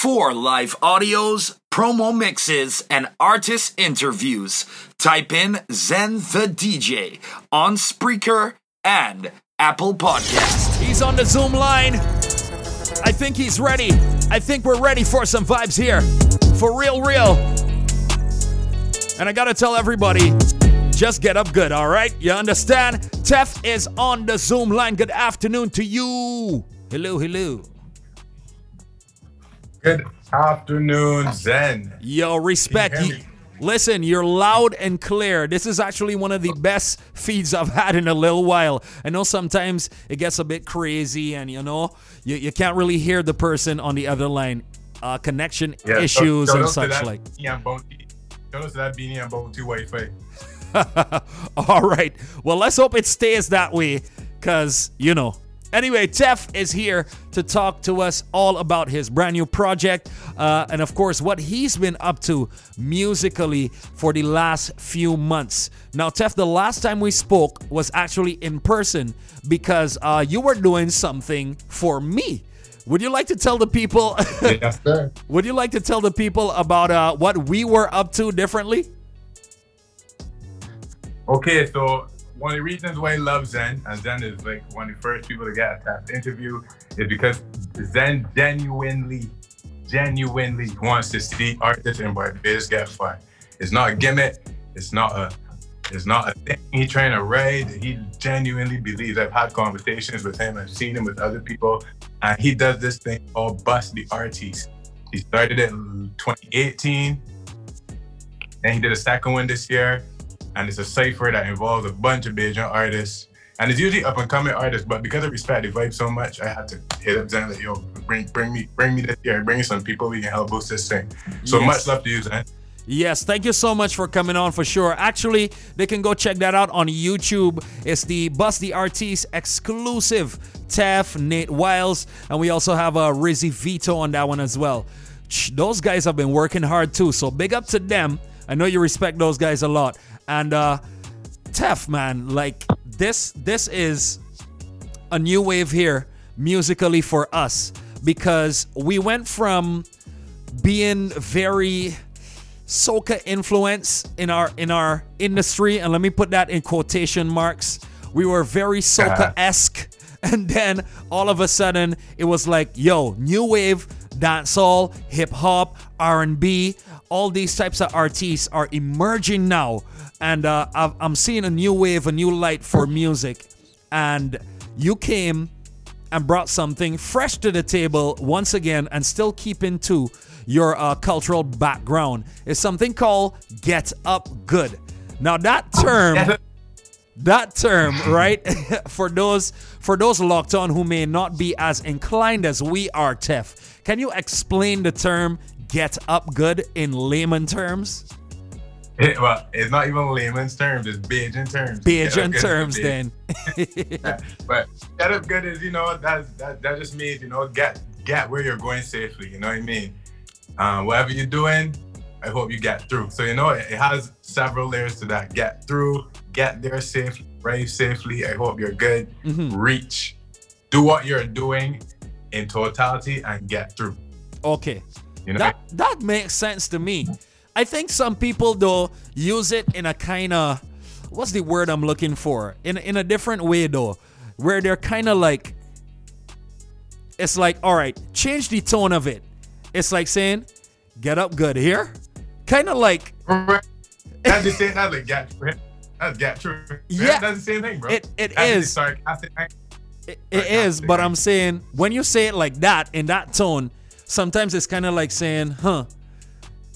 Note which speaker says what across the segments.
Speaker 1: For live audios, promo mixes, and artist interviews, type in Zen the DJ on Spreaker and Apple Podcast.
Speaker 2: He's on the Zoom line. I think he's ready. I think we're ready for some vibes here. For real, real. And I gotta tell everybody, just get up good, all right? You understand? Tef is on the Zoom line. Good afternoon to you. Hello, hello.
Speaker 3: Good afternoon, Zen.
Speaker 2: Yo, respect.
Speaker 3: You
Speaker 2: You- listen, you're loud and clear. This is actually one of the best feeds I've had in a little while. I know sometimes it gets a bit crazy and you know, you, you can't really hear the person on the other line. Uh, connection
Speaker 3: Yeah,
Speaker 2: issues
Speaker 3: so
Speaker 2: and such
Speaker 3: that
Speaker 2: like.
Speaker 3: bounty. Don't say that beanie and bounty Wi-Fi.
Speaker 2: All right. Well, let's hope it stays that way because, you know. Anyway, Tef is here to talk to us all about his brand new project uh, and, of course, what he's been up to musically for the last few months. Now, Tef, the last time we spoke was actually in person because uh, you were doing something for me. Would you like to tell the people?
Speaker 3: yes, sir.
Speaker 2: would you like to tell the people about uh, what we were up to differently?
Speaker 3: Okay, so one of the reasons why I love Zen, and Zen is like one of the first people to get a interview, is because Zen genuinely, genuinely wants to see artists in Barbados get far. It's not a gimmick. It's not a. It's not a thing he trying to ride. He genuinely believes. I've had conversations with him. I've seen him with other people, and he does this thing called bust the artist. He started it in 2018. and he did a second one this year and it's a cipher that involves a bunch of Bajan artists. And it's usually up and coming artists, but because I respect the vibe so much, I had to hit up Zen like, yo, bring bring me bring me this here, bring me some people we can help boost this thing. So
Speaker 2: Yes.
Speaker 3: much love to you, Zen.
Speaker 2: Yes, thank you so much for coming on for sure. Actually, they can go check that out on YouTube. It's the Bust the Artiste exclusive. Tef, Nate Wiles, and we also have uh, Rizzy Vito on that one as well. Those guys have been working hard too, so big up to them. I know you respect those guys a lot. And uh Tef, man, like this this is a new wave here musically for us because we went from being very soca influence in our in our industry and let me put that in quotation marks we were very soca-esque and then all of a sudden it was like yo new wave dancehall hip-hop r&b all these types of artists are emerging now. And uh, i'm seeing a new wave a new light for music. And you came and brought something fresh to the table once again and still keeping to your uh, cultural background. Is something called get up good. Now that term that term right for those for those locked on who may not be as inclined as we are tef can you explain the term get up good in layman terms
Speaker 3: It- well, it's not even layman's terms, it's Bajan terms.
Speaker 2: Bajan
Speaker 3: Get up good
Speaker 2: terms then
Speaker 3: Yeah, but get up good is you know that's that that just means you know get get where you're going safely. You know what I mean? Um, whatever you're doing, I hope you get through. So you know it, it has several layers to that. Get through, get there safely, arrive safely. I hope you're good.
Speaker 2: Mhm.
Speaker 3: Reach, do what you're doing in totality and get through.
Speaker 2: okay
Speaker 3: You know,
Speaker 2: That that makes sense to me. I think some people though use it in a kind of what's the word I'm looking for? In in a different way though, where they're kind of like it's like all right, change the tone of it. It's like saying get up good here. Kind of like
Speaker 3: that's the same. That's like that's get true.
Speaker 2: Yeah.
Speaker 3: that's the same thing, bro.
Speaker 2: It- it is.
Speaker 3: sarcastic
Speaker 2: it, it is, but I'm saying when you say it like that in that tone, sometimes it's kind of like saying, "Huh,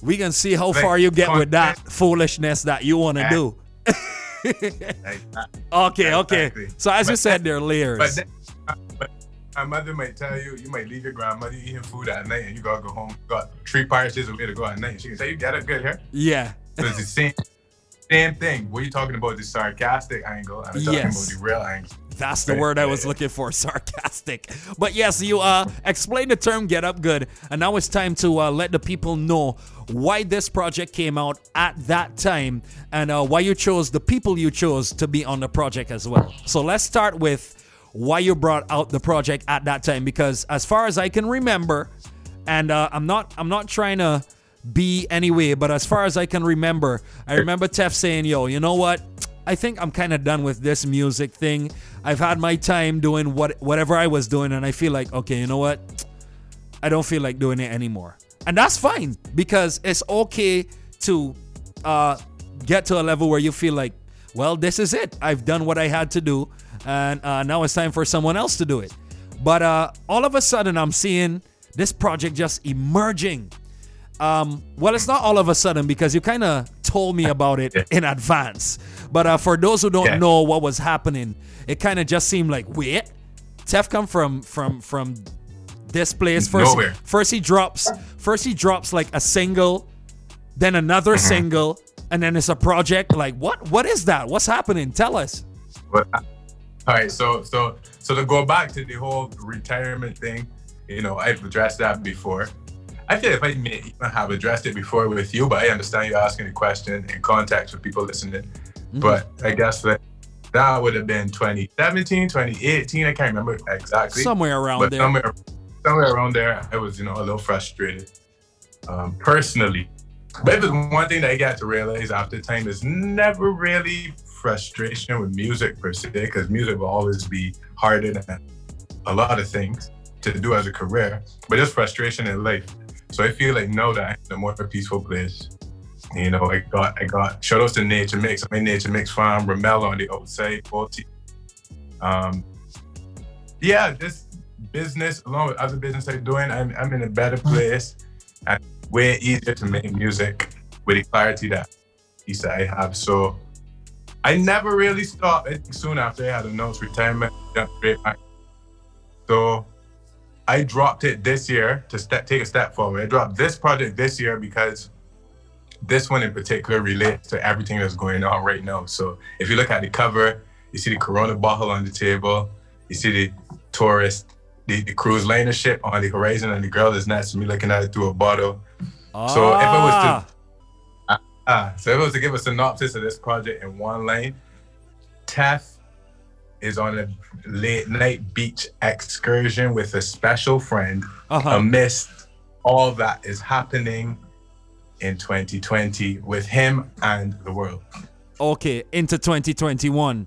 Speaker 2: we can see how far you get with that foolishness that you want to do." Okay, okay. So as you said, there are layers.
Speaker 3: But, uh, my mother might tell you, you might leave your grandmother eating food at night and you gotta go home. You got three parishes away to go at night. She can say, You got it good here?
Speaker 2: yeah,
Speaker 3: So it's the same same thing. What are you talking about the sarcastic angle and I'm talking
Speaker 2: Yes.
Speaker 3: about the real angle.
Speaker 2: That's the word I was looking for. Sarcastic. But yes, you uh explain the term "get up good," and now it's time to uh, let the people know why this project came out at that time and uh, why you chose the people you chose to be on the project as well. So let's start with why you brought out the project at that time because as far as I can remember, and uh, I'm not I'm not trying to be anyway, but as far as I can remember, I remember Tef saying, "Yo, you know what? I think I'm kind of done with this music thing. I've had my time doing what whatever I was doing, and I feel like, okay, you know what? I don't feel like doing it anymore, and that's fine because it's okay to uh, get to a level where you feel like, well, this is it. I've done what I had to do, and uh, now it's time for someone else to do it. But uh, all of a sudden, I'm seeing this project just emerging. Um, well, it's not all of a sudden because you kind of told me about it in advance. But uh, for those who don't
Speaker 3: Yeah.
Speaker 2: know what was happening, it kind of just seemed like wait, Tef come from from from this place first.
Speaker 3: Nowhere.
Speaker 2: First he drops first he drops like a single, then another
Speaker 3: Mm-hmm.
Speaker 2: single, and then it's a project. Like what? What is that? What's happening? Tell us.
Speaker 3: But all right, so so so to go back to the whole retirement thing, you know, I've addressed that before. I feel if I may even have addressed it before with you, but I understand you asking the question in context with people listening. But I guess that that would have been 2017, 2018. I can't remember exactly.
Speaker 2: Somewhere around
Speaker 3: but
Speaker 2: there.
Speaker 3: somewhere somewhere around there, I was, you know, a little frustrated. Um, personally. But if there's one thing that I got to realize after time is never really frustration with music per se, because music will always be harder than a lot of things to do as a career, but just frustration in life. So I feel like now that I'm in a more peaceful place. You know, I got I got shout outs to Nature Mix, my Nature Mix farm, Ramel on the outside, Balti. Um yeah, this business along with other business I'm doing, I'm I'm in a better place and way easier to make music with the clarity that piece that I have. So I never really stopped. I think soon after I had announced retirement, jumped straight back. So I dropped it this year to step, take a step forward. I dropped this project this year because this one in particular relates to everything that's going on right now. So if you look at the cover, you see the Corona bottle on the table, you see the tourist, the, the cruise liner ship on the horizon, and the girl is next to me looking at it through a bottle. So if it was to-
Speaker 2: Ah,
Speaker 3: Ah, so if I was to give a synopsis of this project in one line, Tef is on a late night beach excursion with a special friend
Speaker 2: uh-huh.
Speaker 3: amidst all that is happening in 2020 with him and the world.
Speaker 2: okay, into 2021.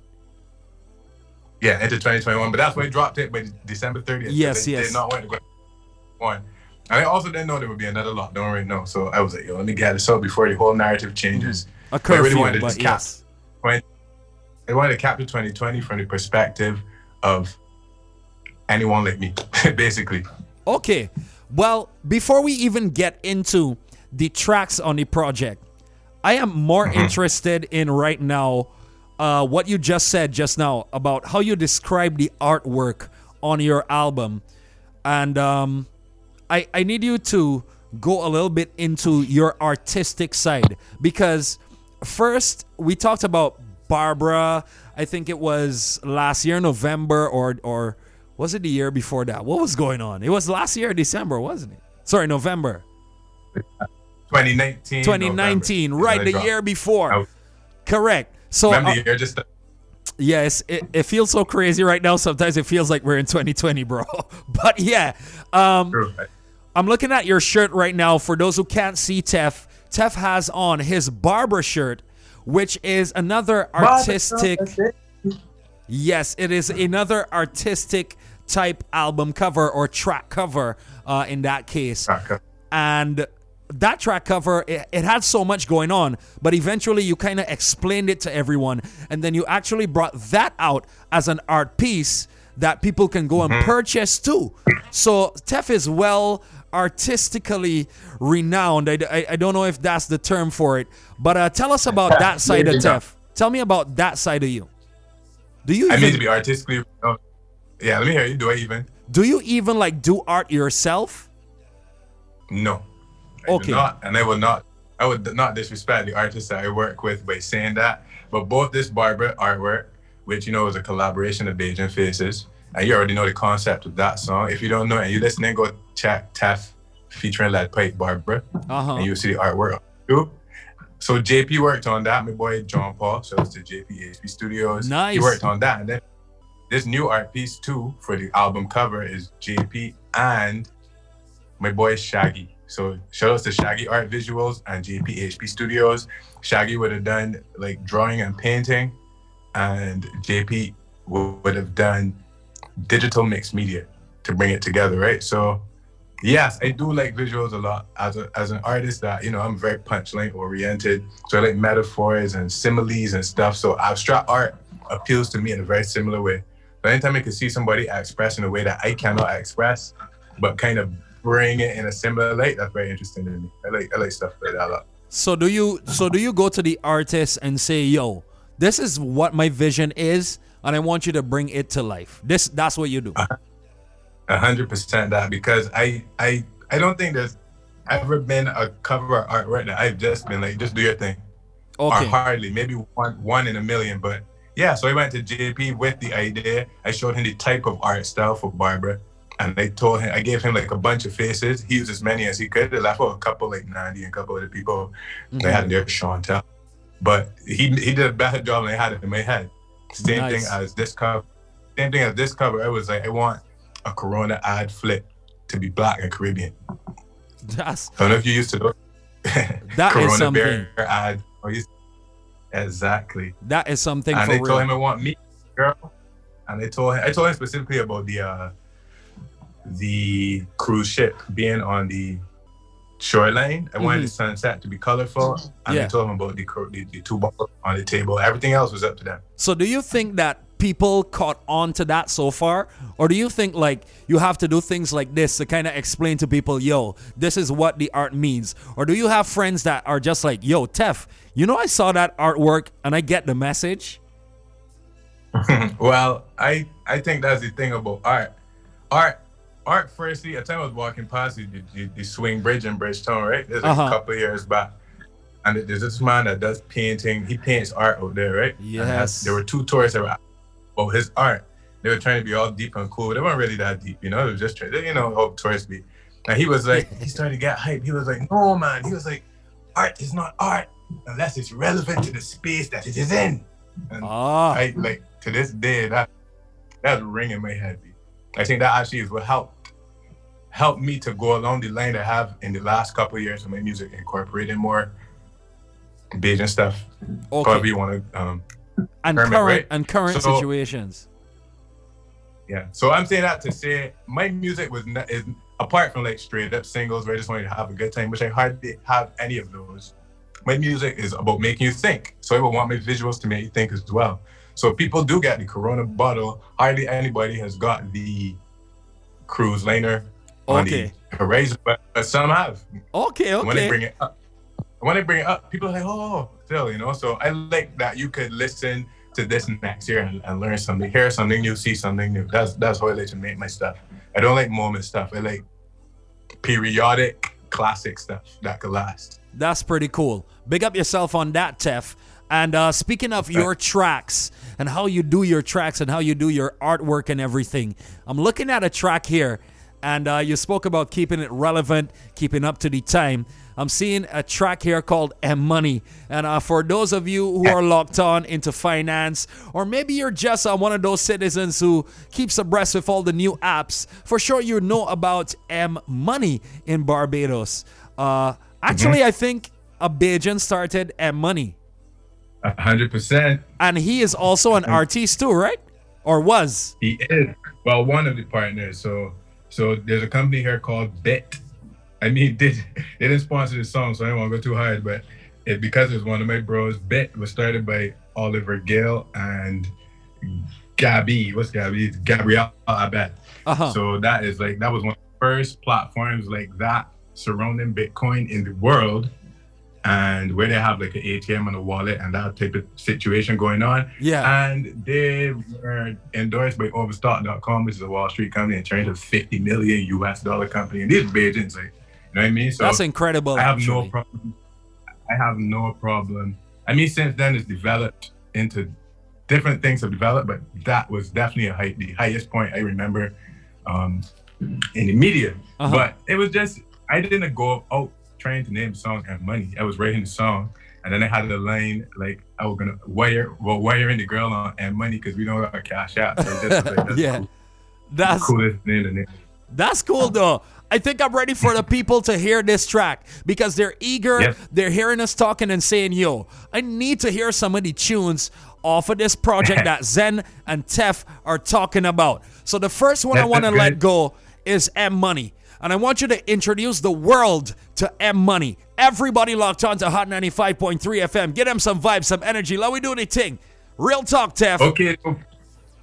Speaker 3: Yeah, into 2021. But that's when he dropped it by December 30th. so
Speaker 2: Yes,
Speaker 3: they
Speaker 2: yes.
Speaker 3: Did not want to go one. And I also didn't know there would be another lockdown right now. So I was like, yo, let me get this out before the whole narrative changes. Mm-hmm.
Speaker 2: A
Speaker 3: But I really wanted to
Speaker 2: but
Speaker 3: cap-
Speaker 2: yes.
Speaker 3: I wanted to capture 2020 from the perspective of anyone like me, basically.
Speaker 2: Okay. Well, before we even get into the tracks on the project, I am more interested in right now uh, what you just said just now about how you describe the artwork on your album. And um, I, I need you to go a little bit into your artistic side because first we talked about Barbara. I think it was last year November or or was it the year before that? What was going on? It was last year December, wasn't it? Sorry, November.
Speaker 3: 2019.
Speaker 2: 2019,
Speaker 3: November,
Speaker 2: right, the
Speaker 3: when
Speaker 2: year before.
Speaker 3: Oh.
Speaker 2: Correct. So
Speaker 3: Remember
Speaker 2: uh,
Speaker 3: the year just
Speaker 2: Yes, it, it feels so crazy right now. Sometimes it feels like we're in 2020, bro. But yeah, um,
Speaker 3: True.
Speaker 2: I'm looking at your shirt right now. For those who can't see Tef, Tef has on his barber shirt, which is another artistic. Yes, it is another artistic type album cover or track cover uh, in that case.
Speaker 3: Okay.
Speaker 2: And that track cover, it, it had so much going on, but eventually you kind of explained it to everyone. And then you actually brought that out as an art piece that people can go and purchase too. So Tef is well artistically renowned. I, I, I don't know if that's the term for it, but uh, tell us about that side of Tef. Tell me about that side of you. Do you
Speaker 3: I
Speaker 2: even,
Speaker 3: mean to be artistically. Oh, yeah, let me hear you. Do I even?
Speaker 2: do you even like do art yourself?
Speaker 3: No. I
Speaker 2: Okay.
Speaker 3: not, and I will not. I would not disrespect the artists that I work with by saying that. But both this Barbara artwork, which you know is a collaboration of Bajan Faces, and you already know the concept of that song. If you don't know and you listening, go check Tef featuring Lead Pipe Barbara,
Speaker 2: Uh huh.
Speaker 3: and you'll see the artwork. YouTube. So JP worked on that. My boy John Paul, out to JP HP Studios.
Speaker 2: Nice.
Speaker 3: He worked on that, and then this new art piece too for the album cover is JP and my boy Shaggy. So shout out to Shaggy Art Visuals and JPHP Studios. Shaggy would have done like drawing and painting, and JP would have done digital mixed media to bring it together, right? So yes, I do like visuals a lot as a, as an artist. That you know, I'm very punchline oriented, so I like metaphors and similes and stuff. So abstract art appeals to me in a very similar way. But anytime I can see somebody express in a way that I cannot express, but kind of bring it in a similar light, that's very interesting to me. I like I like stuff like that a lot.
Speaker 2: So do you so do you go to the artist and say, "Yo, this is what my vision is, and I want you to bring it to life." This that's what you do.
Speaker 3: A hundred percent that because I I I don't think there's ever been a cover art right now. I've just been like, just do your thing. Or
Speaker 2: Okay.
Speaker 3: hardly, maybe one one in a million. But yeah, so I went to JP with the idea. I showed him the type of art style for Barbara. And they told him I gave him like a bunch of faces. He used as many as he could. I left out a couple like Nandi and a couple other people. They had their Chantel. But he he did a better job than I had it in my head. Same
Speaker 2: Nice.
Speaker 3: thing as this cover. Same thing as this cover. I was like, I want a Corona ad flip to be black and Caribbean.
Speaker 2: That's
Speaker 3: I don't know if you used to know.
Speaker 2: That is
Speaker 3: Corona
Speaker 2: something.
Speaker 3: Bear ad. Exactly.
Speaker 2: that is something
Speaker 3: and
Speaker 2: for
Speaker 3: they
Speaker 2: real.
Speaker 3: told him I want me, girl. And they told him I told him specifically about the uh the cruise ship being on the shoreline. I wanted the mm-hmm. sunset to be colorful. And
Speaker 2: Yeah.
Speaker 3: they told him about the, the the two bottles on the table. Everything else was up to them.
Speaker 2: So do you think that people caught on to that so far? Or do you think like you have to do things like this to kind of explain to people, yo, this is what the art means? Or do you have friends that are just like, yo, Tef, you know I saw that artwork and I get the message?
Speaker 3: well, I I think that's the thing about art. Art, art. Firstly, a time I was walking past the, the, the swing bridge in Bridgetown, right? There's
Speaker 2: Uh-huh.
Speaker 3: a couple of years back, and there's this man that does painting. He paints art out there, right? And
Speaker 2: Yes.
Speaker 3: there were two tourists that were about his art. They were trying to be all deep and cool. They weren't really that deep, you know. They were just trying, you know, how tourists be. And he was like, he started to get hype. He was like, no, man. He was like, art is not art unless it's relevant to the space that it is in. And
Speaker 2: Ah,
Speaker 3: I like to this day that that's ringing my head. I think that actually is what helped helped me to go along the line I have in the last couple of years of my music, incorporating more Bajan stuff.
Speaker 2: okay.
Speaker 3: However you want to um
Speaker 2: And current
Speaker 3: right?
Speaker 2: and current
Speaker 3: So-
Speaker 2: situations.
Speaker 3: yeah. So I'm saying that to say my music was not, is apart from like straight up singles where I just wanted to have a good time, which I hardly have any of those. My music is about making you think. So I would want my visuals to make you think as well. So people do get the Corona bottle. Hardly anybody has got the cruise liner on
Speaker 2: Okay.
Speaker 3: horizon, but, but some have.
Speaker 2: Okay,
Speaker 3: When they
Speaker 2: okay.
Speaker 3: bring it up, when they bring it up, people are like, oh, still, you know. So I like that you could listen to this next year and, and learn something, hear something new, see something new. That's that's how I like to make my stuff. I don't like moment stuff. I like periodic, classic stuff that could last.
Speaker 2: That's pretty cool. Big up yourself on that, Tef. And uh, speaking of your tracks and how you do your tracks and how you do your artwork and everything, I'm looking at a track here, and uh, you spoke about keeping it relevant, keeping up to the time. I'm seeing a track here called M Money. And uh, for those of you who are locked on into finance, or maybe you're just uh, one of those citizens who keeps abreast with all the new apps, for sure you know about M Money in Barbados. Uh, actually, I think a Bajan started M Money.
Speaker 3: Hundred percent.
Speaker 2: And he is also an artist too, right? Or was.
Speaker 3: He is well one of the partners. So so there's a company here called Bitt. I mean, did they didn't sponsor the song, so I don't want to go too hard, but it because it's one of my bros. Bitt was started by Oliver Gill and Gabby. What's Gabby? It's Gabriel Abed.
Speaker 2: Uh-huh.
Speaker 3: So that is like that was one of the first platforms like that surrounding Bitcoin in the world. And where they have like an ATM and a wallet and that type of situation going on.
Speaker 2: yeah.
Speaker 3: And they were endorsed by Overstock.com, which is a Wall Street company, in terms of 50 million US dollar company. And these Bajans, like, you know what I mean? So
Speaker 2: That's incredible.
Speaker 3: I have
Speaker 2: actually.
Speaker 3: no problem. I have no problem. I mean, since then it's developed into different things have developed, but that was definitely a high, the highest point I remember um, in the media.
Speaker 2: Uh-huh.
Speaker 3: But it was just I didn't go out trying to name the song M Money. I was writing the song, and then I had the line like I was gonna wire well wiring the girl on M Money because we don't got cash out. So just like, that's
Speaker 2: Yeah.
Speaker 3: the
Speaker 2: That's
Speaker 3: coolest name to name.
Speaker 2: That's cool though. I think I'm ready for the people to hear this track because they're eager. They're hearing us talking and saying, yo, I need to hear some of the tunes off of this project that Zen and Tef are talking about. So the first one I want to let go is M Money. And I want you to introduce the world to M Money. Everybody locked on to Hot 95.3 FM. Get them some vibes, some energy. Let me do the thing. Real talk, Tef.
Speaker 3: Okay,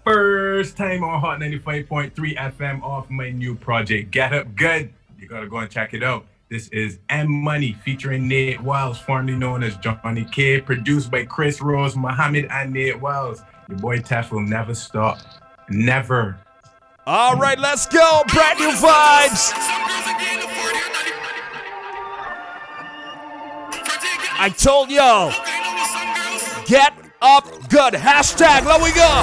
Speaker 3: first time on Hot 95.3 FM off my new project, Get Up Good. You gotta go and check it out. This is M Money featuring Nate Wiles, formerly known as Johnny K, produced by Chris Rose, Muhammad, and Nate Wiles. Your boy Tef will never stop. Never.
Speaker 2: All right, let's go. Brand new vibes. I told y'all, get up good. Hashtag, let we go.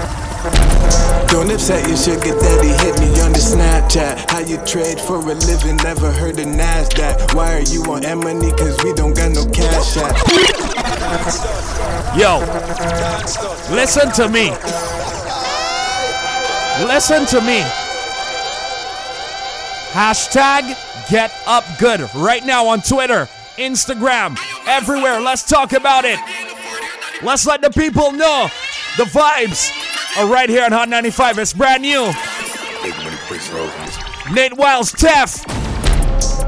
Speaker 4: Don't upset your sugar daddy, hit me on the Snapchat. How you trade for a living, never heard of NASDAQ. Why are you on M-Money? Cause we don't got no cash out.
Speaker 2: Yo, listen to me. Listen to me. Hashtag get up good right now on Twitter, Instagram, everywhere. Let's talk about it. Let's let the people know the vibes are right here on Hot 95. It's brand new. Nate Wiles, Tef.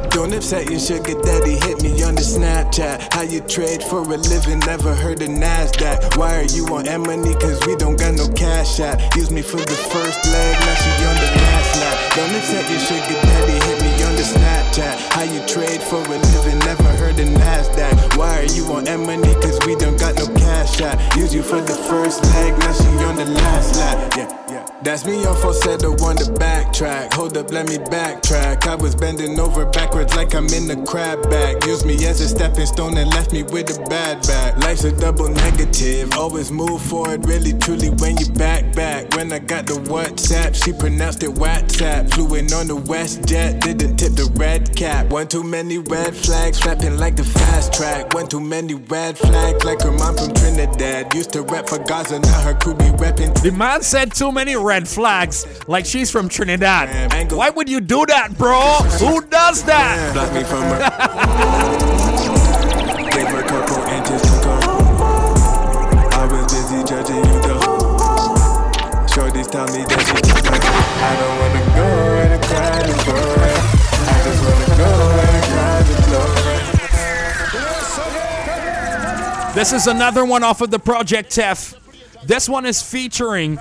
Speaker 4: Don't upset your sugar daddy, hit me Snapchat. How you trade for a living, never heard of NASDAQ. Why are you on M-Money? Cause we don't got no cash out. Use me for the first leg, now she on the last lap. Don't upset your sugar daddy, hit me on the Snapchat. How you trade for a living, never heard of NASDAQ. Why are you on M-Money? Cause we don't got no cash out. Use you for the first leg, now she on the last lap. Yeah. That's me on falsetto on the backtrack. Hold up, let me backtrack. I was bending over backwards like I'm in the crab bag. Used me as a stepping stone and left me with a bad back. Life's a double negative. Always move forward, really truly when you back back. When I got the WhatsApp, she pronounced it WhatsApp. Flew in on the WestJet, didn't tip the red cap. One too many red flags, rapping like the fast track. One too many red flags, like her mom from Trinidad. Used to rap for Gaza, now her crew be repping.
Speaker 2: The man said too many red flags, like she's from Trinidad. Why would you do that, bro? Who does that?
Speaker 4: Block me from her. Gave her a couple inches to go. I was busy judging you though. Shorties tell me that she took my I don't wanna go where the crowd. I just wanna go where the crowd.
Speaker 2: This is another one off of the Project Tef. This one is featuring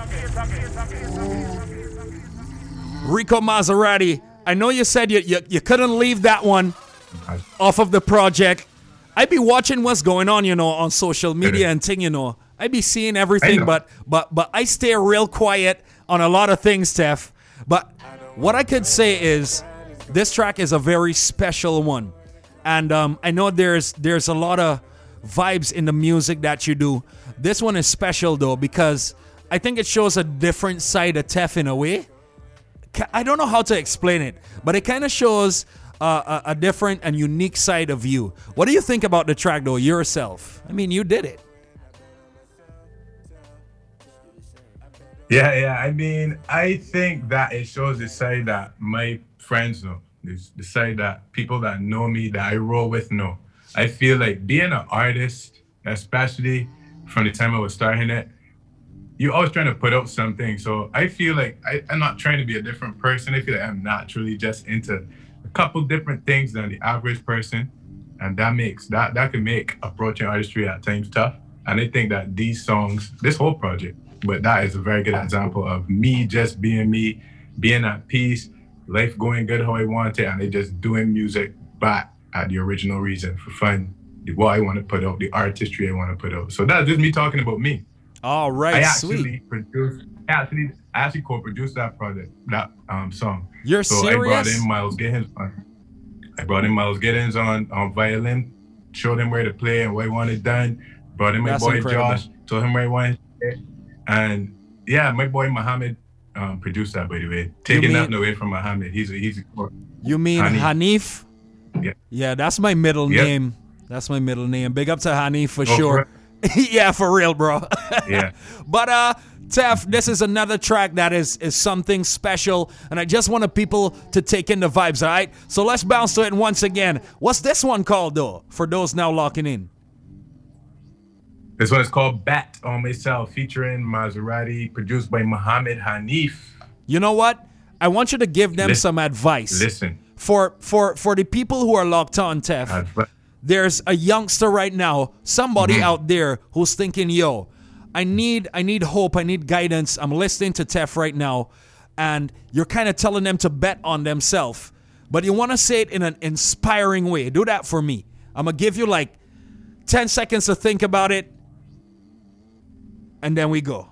Speaker 2: Rico Maserati. I know you said you, you, you couldn't leave that one off of the project. I'd be watching what's going on, you know, on social media and thing, you know. I'd be seeing everything, but but but I stay real quiet on a lot of things, Tef. But what I could say is this track is a very special one. And um, I know there's there's a lot of vibes in the music that you do. This one is special though because I think it shows a different side of Tef in a way. I don't know how to explain it, but it kind of shows uh, a, a different and unique side of you. What do you think about the track though yourself? I mean, you did it.
Speaker 3: Yeah, yeah. I mean, I think that it shows the side that my friends know, the side that people that know me, that I roll with know. I feel like being an artist, especially from the time I was starting it, you're always trying to put out something. So I feel like I, I'm not trying to be a different person. I feel like I'm naturally just into a couple different things than the average person. And that makes that that can make approaching artistry at times tough. And I think that these songs, this whole project, but that is a very good example of me just being me, being at peace, life going good how I want it, and I just doing music back at the original reason for fun, the what I want to put out, the artistry I want to put out. So that's just me talking about me.
Speaker 2: All right,
Speaker 3: I actually
Speaker 2: sweet.
Speaker 3: produced, I actually, I actually co-produced that project, that um song.
Speaker 2: You're
Speaker 3: So I brought in Miles Giddens on. I brought in Miles Giddens on on violin, showed him where to play and what he wanted done. Brought in my
Speaker 2: That's
Speaker 3: boy
Speaker 2: incredible.
Speaker 3: Josh, told him where he wanted, to play. and yeah, my boy Muhammad um, produced that by the way. Taking
Speaker 2: mean-
Speaker 3: nothing away from Muhammad, he's a, he's a,
Speaker 2: You mean
Speaker 3: Hanif.
Speaker 2: Hanif?
Speaker 3: Yeah.
Speaker 2: Yeah, that's my middle
Speaker 3: Yep.
Speaker 2: name. That's my middle name. Big up to Hanif for
Speaker 3: Oh,
Speaker 2: sure. yeah, for real, bro.
Speaker 3: Yeah.
Speaker 2: But uh Tef, this is another track that is is something special, and I just wanted people to take in the vibes, all right? So let's bounce to it once again. What's this one called though? For those now locking in.
Speaker 3: This one is called Bat on Myself, featuring Maserati, produced by Muhammad Hanif.
Speaker 2: You know what? I want you to give them
Speaker 3: Listen-
Speaker 2: some advice.
Speaker 3: Listen,
Speaker 2: For for for the people who are locked on, Tef.
Speaker 3: adv-
Speaker 2: there's a youngster right now, somebody mm-hmm. out there who's thinking, "Yo, I need I need hope, I need guidance. I'm listening to Tef right now." And you're kind of telling them to bet on themselves. But you want to say it in an inspiring way. Do that for me. I'm going to give you like 10 seconds to think about it. And then we go.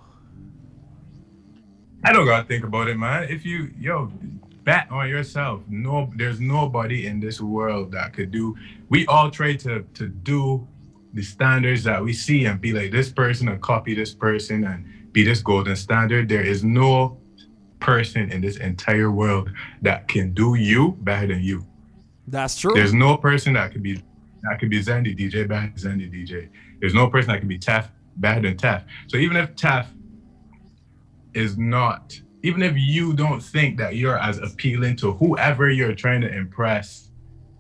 Speaker 3: I don't gotta think about it, man. If you yo bet on yourself, no, there's nobody in this world that could do. We all try to to do the standards that we see and be like this person and copy this person and be this golden standard. There is no person in this entire world that can do you better than you.
Speaker 2: That's true.
Speaker 3: There's no person that could be that could be Zen the DJ better than Zen the DJ. There's no person that can be Taff better than Taff. So even if Taff is not, even if you don't think that you're as appealing to whoever you're trying to impress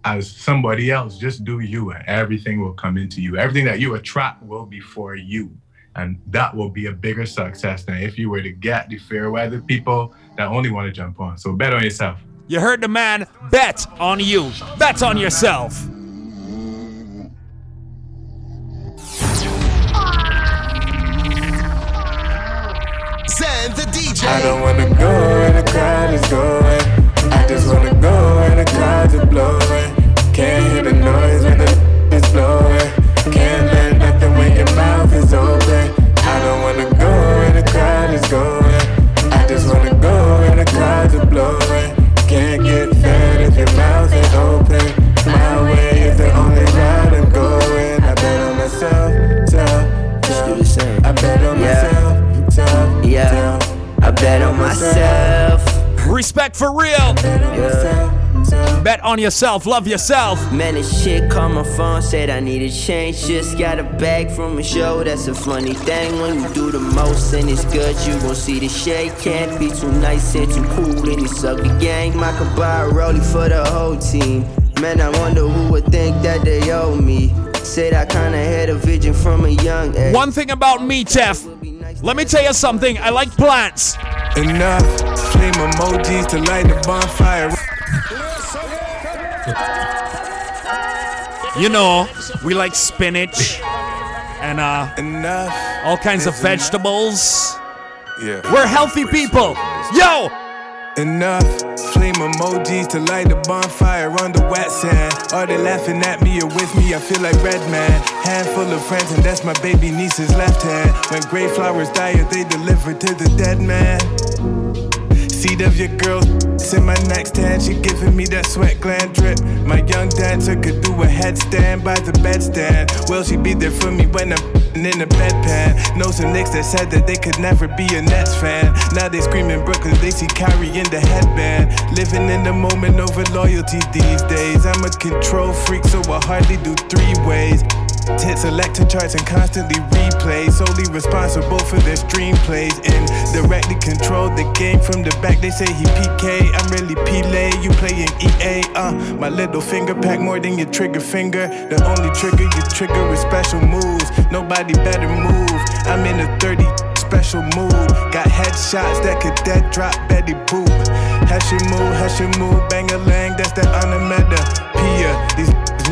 Speaker 3: as somebody else, just do you and everything will come into you. Everything that you attract will be for you. And that will be a bigger success than if you were to get the fair weather people that only want to jump on. So bet on yourself.
Speaker 2: You heard the man. Bet on you. Bet on yourself.
Speaker 4: I don't wanna go where the crowd is going. I just wanna go where the clouds are blowing.
Speaker 2: Respect for real.
Speaker 5: Yeah.
Speaker 2: Bet on yourself. Love yourself.
Speaker 5: Man, this shit called my phone, said I need a change. Just got a bag from a show. That's a funny thing when you do the most and it's good. You gon' see the shade. Can't be too nice and too cool in this ugly gang. I could buy a rollie for the whole team. Man, I wonder who would think that they owe me. Said I kinda had a vision from a young age.
Speaker 2: One thing about me, Tef. Let me tell you something. I like plants.
Speaker 4: Enough flame emojis to light the bonfire.
Speaker 2: You know, we like spinach and uh,
Speaker 4: Enough.
Speaker 2: all kinds of
Speaker 4: It's enough.
Speaker 2: vegetables.
Speaker 4: Yeah.
Speaker 2: We're healthy people. Yo!
Speaker 4: Enough flame emojis to light the bonfire on the wet sand. Are they laughing at me or with me? I feel like Redman. Handful of friends, and that's my baby niece's left hand. When gray flowers die, they deliver to the dead man. Seed of your girl in my next hand. She giving me that sweat gland drip. My young dancer could do a headstand by the bedstand. Will she be there for me when I'm in the bedpan? Know some Knicks that said that they could never be a Nets fan. Now they screaming Brooklyn, they see Kyrie in the headband. Living in the moment over loyalty these days. I'm a control freak, so I hardly do three ways. Tits electric charts and constantly replay. Solely responsible for their stream plays. Indirectly control the game from the back. They say he PK. I'm really Pele. You playing EA. Uh, my little finger pack more than your trigger finger. The only trigger you trigger is special moves. Nobody better move. I'm in a 30 special mood. Got headshots that could dead drop Betty Boop. Heshimu, Heshimu, bang a lang, that's that onomatopoeia.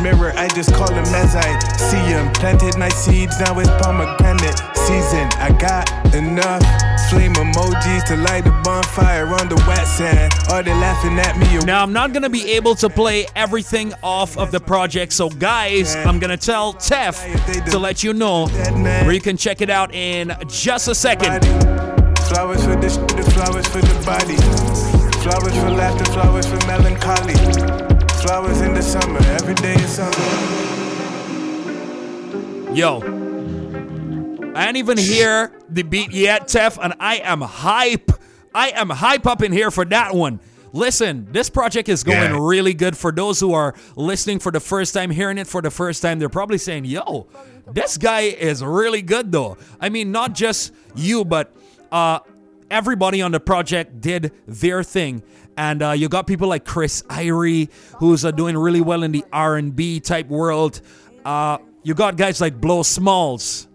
Speaker 4: Mirror, I just call them as I see them. Planted my seeds, now it's pomegranate season. I got enough flame emojis to light a bonfire on the wet sand. Are they laughing at me?
Speaker 2: Now, I'm not going to be able to play everything off of the project, so guys, I'm going to tell Tef to let you know where you can check it out in just a second.
Speaker 4: Flowers for the flowers for the body. Flowers for laughter, flowers for melancholy. Flowers in the summer, every day is summer.
Speaker 2: Yo, I ain't even hear the beat yet, Tef, and I am hype. I am hype up in here for that one. Listen, this project is going
Speaker 3: Yeah.
Speaker 2: really good for those who are listening for the first time, hearing it for the first time. They're probably saying, yo, this guy is really good though. I mean, not just you, but uh, everybody on the project did their thing. And uh, you got people like Chris Irie, who's uh, doing really well in the R&B type world. Uh, you got guys like Blow Smalls.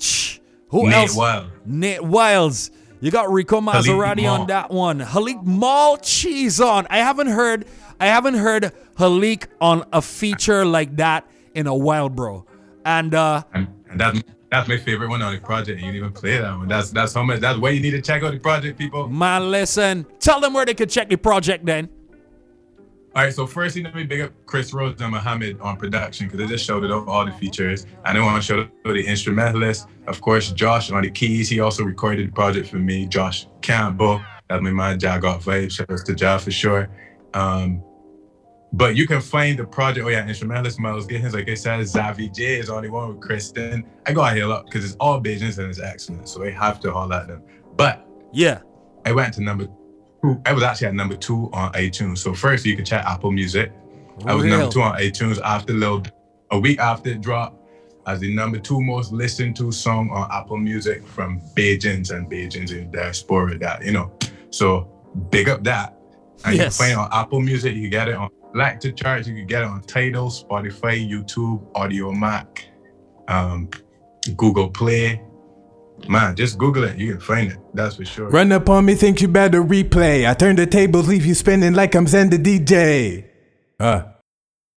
Speaker 2: Shh. Who
Speaker 3: Nate
Speaker 2: else?
Speaker 3: Wild.
Speaker 2: Nate Wiles. You got Rico Maserati on that one. Halik Mall cheese on. I haven't heard I haven't heard Halik on a feature like that in a while, bro. And uh
Speaker 3: And, and that's that's my favorite one on the project. And you didn't even play that one. That's that's how much. That's why you need to check out the project, people.
Speaker 2: man, listen. Tell them where they could check the project then.
Speaker 3: All right, so first, let me big up Chris Rose and Muhammad on production because they just showed it off all the features. And then want to show the instrumentalists. Of course, Josh on the keys. He also recorded the project for me. Josh Campbell. That's my man, Jagot Vibe. Shout out to Ja for sure. Um, but you can find the project. Oh, yeah, instrumentalist Miles Gittins. Like I said, Zavi J is on the one with Kristen. I got to heal up because it's all Bajans and it's excellent. So I have to haul at them. But
Speaker 2: Yeah.
Speaker 3: I went to number two. I was actually at number two on iTunes. So first you can check Apple Music. I oh,
Speaker 2: was
Speaker 3: number two on iTunes after Lil a week after it dropped as the number two most listened to song on Apple Music from Bajans and Bajans in diaspora that, you know. So big up that. And
Speaker 2: Yes.
Speaker 3: you can find it on Apple Music, you get it on Like to Charts, you can get it on Tidal, Spotify, YouTube, Audiomack, um, Google Play. Man, just Google it, you can find it. That's for sure.
Speaker 4: Run up on me, think you better replay. I turn the tables, leave you spinning like I'm Zen the DJ. Uh.